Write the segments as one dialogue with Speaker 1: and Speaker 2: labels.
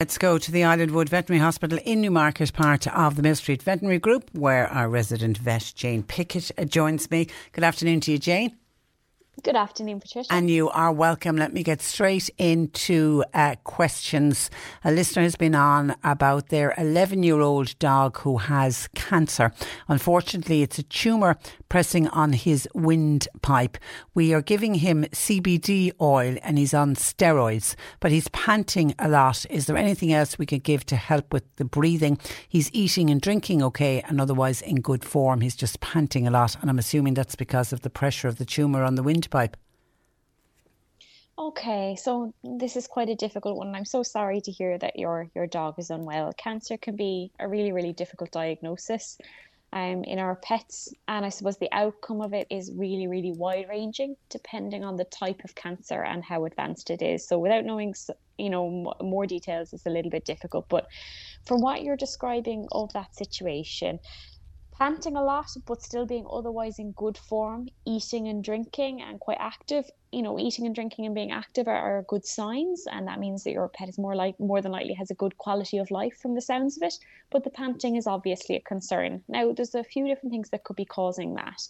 Speaker 1: Let's go to the Islandwood Veterinary Hospital in Newmarket, part of the Mill Street Veterinary Group, where our resident vet, Jane Pickett, uh, joins me. Good afternoon to you, Jane.
Speaker 2: Good afternoon, Patricia.
Speaker 1: And you are welcome. Let me get straight into uh, questions. A listener has been on about their 11 year old dog who has cancer. Unfortunately, it's a tumour pressing on his windpipe. We are giving him CBD oil and he's on steroids, but he's panting a lot. Is there anything else we could give to help with the breathing? He's eating and drinking okay and otherwise in good form. He's just panting a lot. And I'm assuming that's because of the pressure of the tumour on the windpipe.
Speaker 2: Okay, so this is quite a difficult one. I'm so sorry to hear that your your dog is unwell. Cancer can be a really really difficult diagnosis um, in our pets. And I suppose the outcome of it is really, really wide ranging depending on the type of cancer and how advanced it is. So without knowing, you know, more details it's a little bit difficult. But from what you're describing of that situation, panting a lot, but still being otherwise in good form, eating and drinking and quite active. You know, eating and drinking and being active are, are good signs, and that means that your pet is more like more than likely has a good quality of life from the sounds of it. But the panting is obviously a concern. Now, there's a few different things that could be causing that.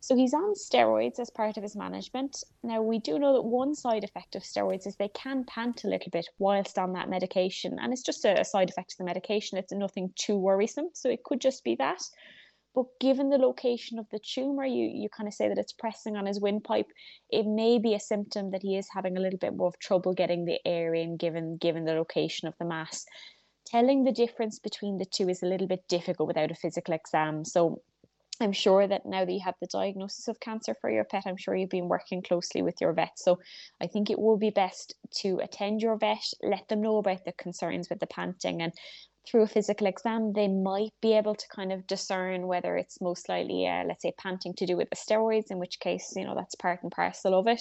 Speaker 2: So he's on steroids as part of his management. Now we do know that one side effect of steroids is they can pant a little bit whilst on that medication, and it's just a, side effect of the medication. It's nothing too worrisome, so it could just be that. But given the location of the tumor, you, you kind of say that it's pressing on his windpipe. It may be a symptom that he is having a little bit more of trouble getting the air in, given given the location of the mass. Telling the difference between the two is a little bit difficult without a physical exam. So I'm sure that now that you have the diagnosis of cancer for your pet, I'm sure you've been working closely with your vet. So I think it will be best to attend your vet, let them know about the concerns with the panting, and through a physical exam, they might be able to kind of discern whether it's most likely, uh, let's say, panting to do with the steroids, in which case, you know, that's part and parcel of it,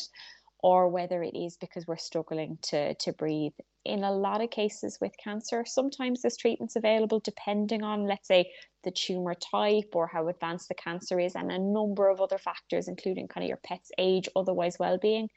Speaker 2: or whether it is because we're struggling to, to breathe. In a lot of cases with cancer, sometimes there's treatments available depending on, let's say, the tumor type or how advanced the cancer is, and a number of other factors, including kind of your pet's age, otherwise well being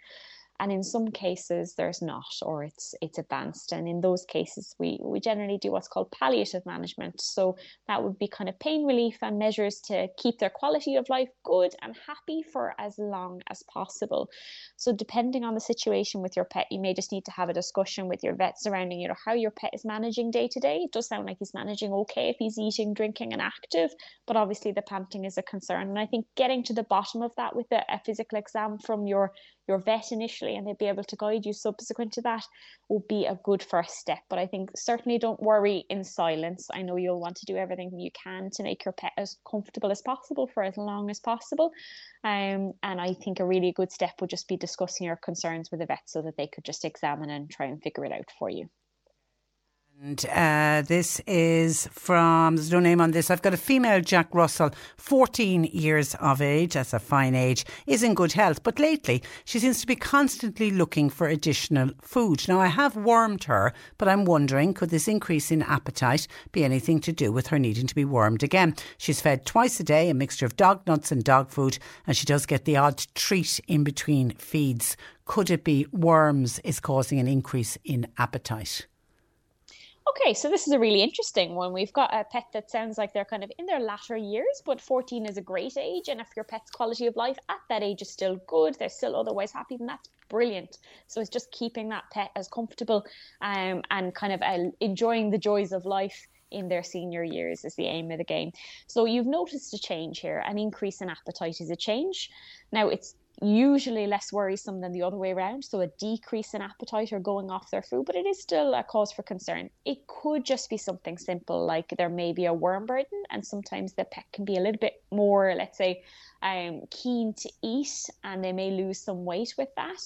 Speaker 2: and in some cases there's not or it's it's advanced. And in those cases we we generally do what's called palliative management. So that would be kind of pain relief and measures to keep their quality of life good and happy for as long as possible. So depending on the situation with your pet you may just need to have a discussion with your vet surrounding you know how your pet is managing day to day. It does sound like he's managing okay if he's eating drinking and active but obviously the panting is a concern. And i think getting to the bottom of that with a, a physical exam from your your vet initially and they'd be able to guide you subsequent to that will be a good first step. But I think certainly don't worry in silence. I know you'll want to do everything you can to make your pet as comfortable as possible for as long as possible. Um, and I think a really good step would just be discussing your concerns with the vet so that they could just examine and try and figure it out for you.
Speaker 1: And uh, this is from, there's no name on this. I've got a female Jack Russell, 14 years of age, that's a fine age, is in good health. But lately, she seems to be constantly looking for additional food. Now, I have wormed her, but I'm wondering could this increase in appetite be anything to do with her needing to be wormed again? She's fed twice a day, a mixture of dog nuts and dog food, and she does get the odd treat in between feeds. Could it be worms is causing an increase in appetite?
Speaker 2: Okay, so this is a really interesting one. We've got a pet that sounds like they're kind of in their latter years, but 14 is a great age. And if your pet's quality of life at that age is still good, they're still otherwise happy, then that's brilliant. So it's just keeping that pet as comfortable um, and kind of uh, enjoying the joys of life in their senior years is the aim of the game. So you've noticed a change here. An increase in appetite is a change. Now it's usually less worrisome than the other way around. So a decrease in appetite or going off their food, but it is still a cause for concern. It could just be something simple like there may be a worm burden, and sometimes the pet can be a little bit more, let's say, um, keen to eat and they may lose some weight with that.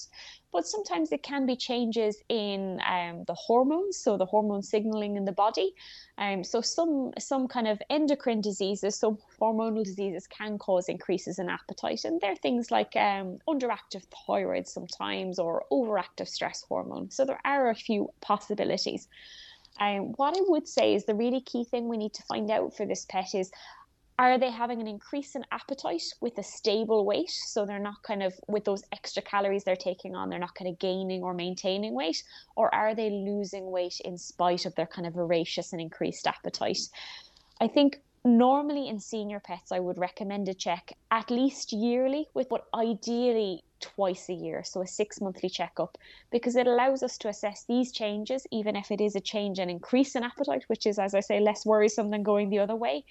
Speaker 2: But sometimes it can be changes in um, the hormones, so the hormone signaling in the body. Um, so some some kind of endocrine diseases, some hormonal diseases can cause increases in appetite, and they're things like um, underactive thyroid sometimes or overactive stress hormone. So there are a few possibilities. Um, what I would say is the really key thing we need to find out for this pet is are they having an increase in appetite with a stable weight? So they're not kind of with those extra calories they're taking on they're not kind of gaining or maintaining weight? Or are they losing weight in spite of their kind of voracious and increased appetite? I think normally in senior pets i would recommend a check at least yearly with but ideally twice a year. So a six monthly checkup because it allows us to assess these changes even if it is a change and increase in appetite which is as i say less worrisome than going the other way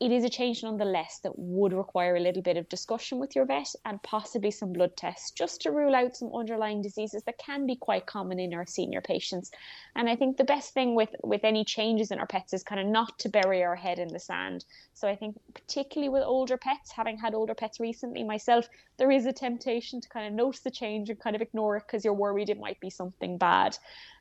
Speaker 2: it is a change nonetheless that would require a little bit of discussion with your vet and possibly some blood tests just to rule out some underlying diseases that can be quite common in our senior patients. And I think the best thing with, with any changes in our pets is kind of not to bury our head in the sand. So I think particularly with older pets, having had older pets recently myself, there is a temptation to kind of notice the change and kind of ignore it because you're worried it might be something bad.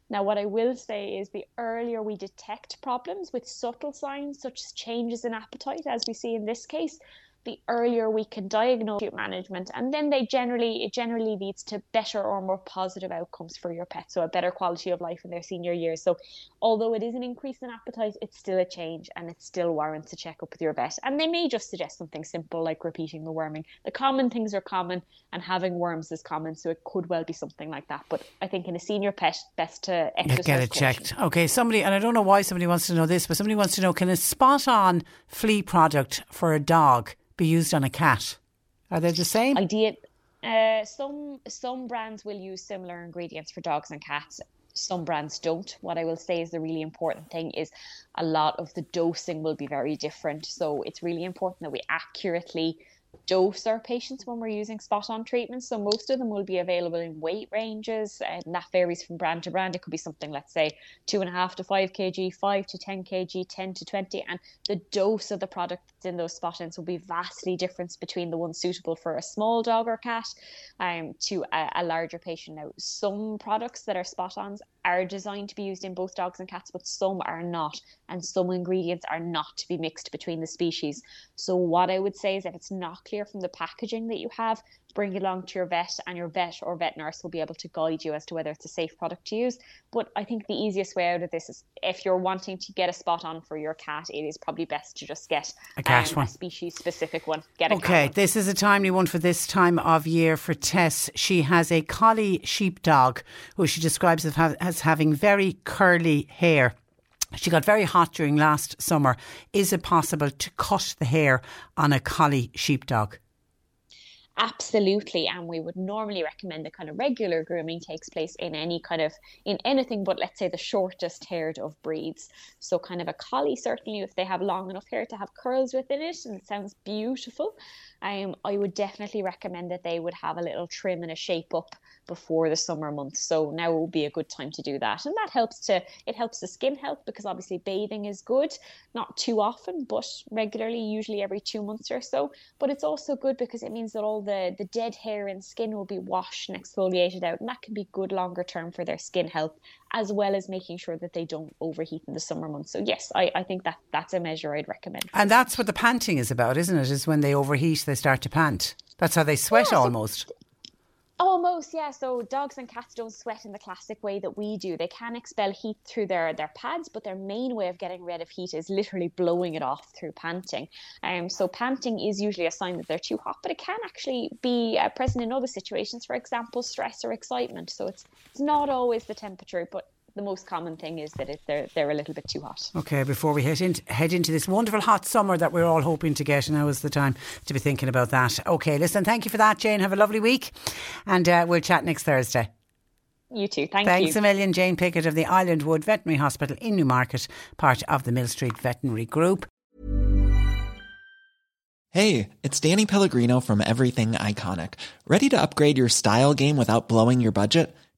Speaker 2: Now, what I will say is the earlier we detect problems with subtle signs such as changes in appetite, as we see in this case, the earlier we can diagnose management and then they generally it generally leads to better or more positive outcomes for your pet so a better quality of life in their senior years. So although it is an increase in appetite it's still a change and it still warrants a check up with your vet. And they may just suggest something simple like repeating the worming. The common things are common and having worms is common so it could well be something like that. But i think in a senior pet best to
Speaker 1: get it caution. checked. Okay somebody and i don't know why somebody wants to know this but somebody wants to know can a spot on flea product for a dog be used on a cat? Are they the same?
Speaker 2: Idea. Uh, some some brands will use similar ingredients for dogs and cats. Some brands don't. What I will say is the really important thing is a lot of the dosing will be very different. So it's really important that we accurately dose our patients when we're using spot on treatments. So most of them will be available in weight ranges, and that varies from brand to brand. It could be something, let's say, two and a half to five kg, five to 10 kg, 10 to 20. And the dose of the product in those spot ons will be vastly different between the ones suitable for a small dog or cat um, to a, a larger patient. Now, some products that are spot ons are designed to be used in both dogs and cats, but some are not, and some ingredients are not to be mixed between the species. So, what I would say is if it's not clear from the packaging that you have, bring it along to your vet, and your vet or vet nurse will be able to guide you as to whether it's a safe product to use. But I think the easiest way out of this is if you're wanting to get a spot on for your cat, it is probably best to just get
Speaker 1: a cat um, one, a
Speaker 2: species specific one. Get
Speaker 1: okay. This is a timely one for this time of year for Tess. She has a collie sheepdog who she describes as having very curly hair. She got very hot during last summer. Is it possible to cut the hair on a collie sheepdog?
Speaker 2: Absolutely and we would normally recommend that kind of regular grooming takes place in any kind of in anything but let's say the shortest haired of breeds. So kind of a collie certainly if they have long enough hair to have curls within it and it sounds beautiful um, I would definitely recommend that they would have a little trim and a shape up before the summer months. So now would be a good time to do that. And that helps to it helps the skin health because obviously bathing is good, not too often, but regularly, usually every two months or so. But it's also good because it means that all the, the dead hair and skin will be washed and exfoliated out. And that can be good longer term for their skin health, as well as making sure that they don't overheat in the summer months. So yes, I, I think that that's a measure I'd recommend.
Speaker 1: And that's what the panting is about, isn't it? Is when they overheat they start to pant. That's how they sweat yeah, almost.
Speaker 2: Almost, yeah. So dogs and cats don't sweat in the classic way that we do. They can expel heat through their, their pads, but their main way of getting rid of heat is literally blowing it off through panting. Um, so panting is usually a sign that they're too hot, but it can actually be uh, present in other situations. For example, stress or excitement. So it's it's not always the temperature, but the most common thing is that it, they're they're a little bit too hot.
Speaker 1: Okay, before we head, in, head into this wonderful hot summer that we're all hoping to get, now is the time to be thinking about that. Okay, listen, thank you for that, Jane. Have a lovely week, and uh, we'll chat next Thursday.
Speaker 2: You too. Thank
Speaker 1: Thanks
Speaker 2: you.
Speaker 1: Thanks a million, Jane Pickett of the Islandwood Veterinary Hospital in Newmarket, part of the Mill Street Veterinary Group.
Speaker 3: Hey, it's Danny Pellegrino from Everything Iconic. Ready to upgrade your style game without blowing your budget?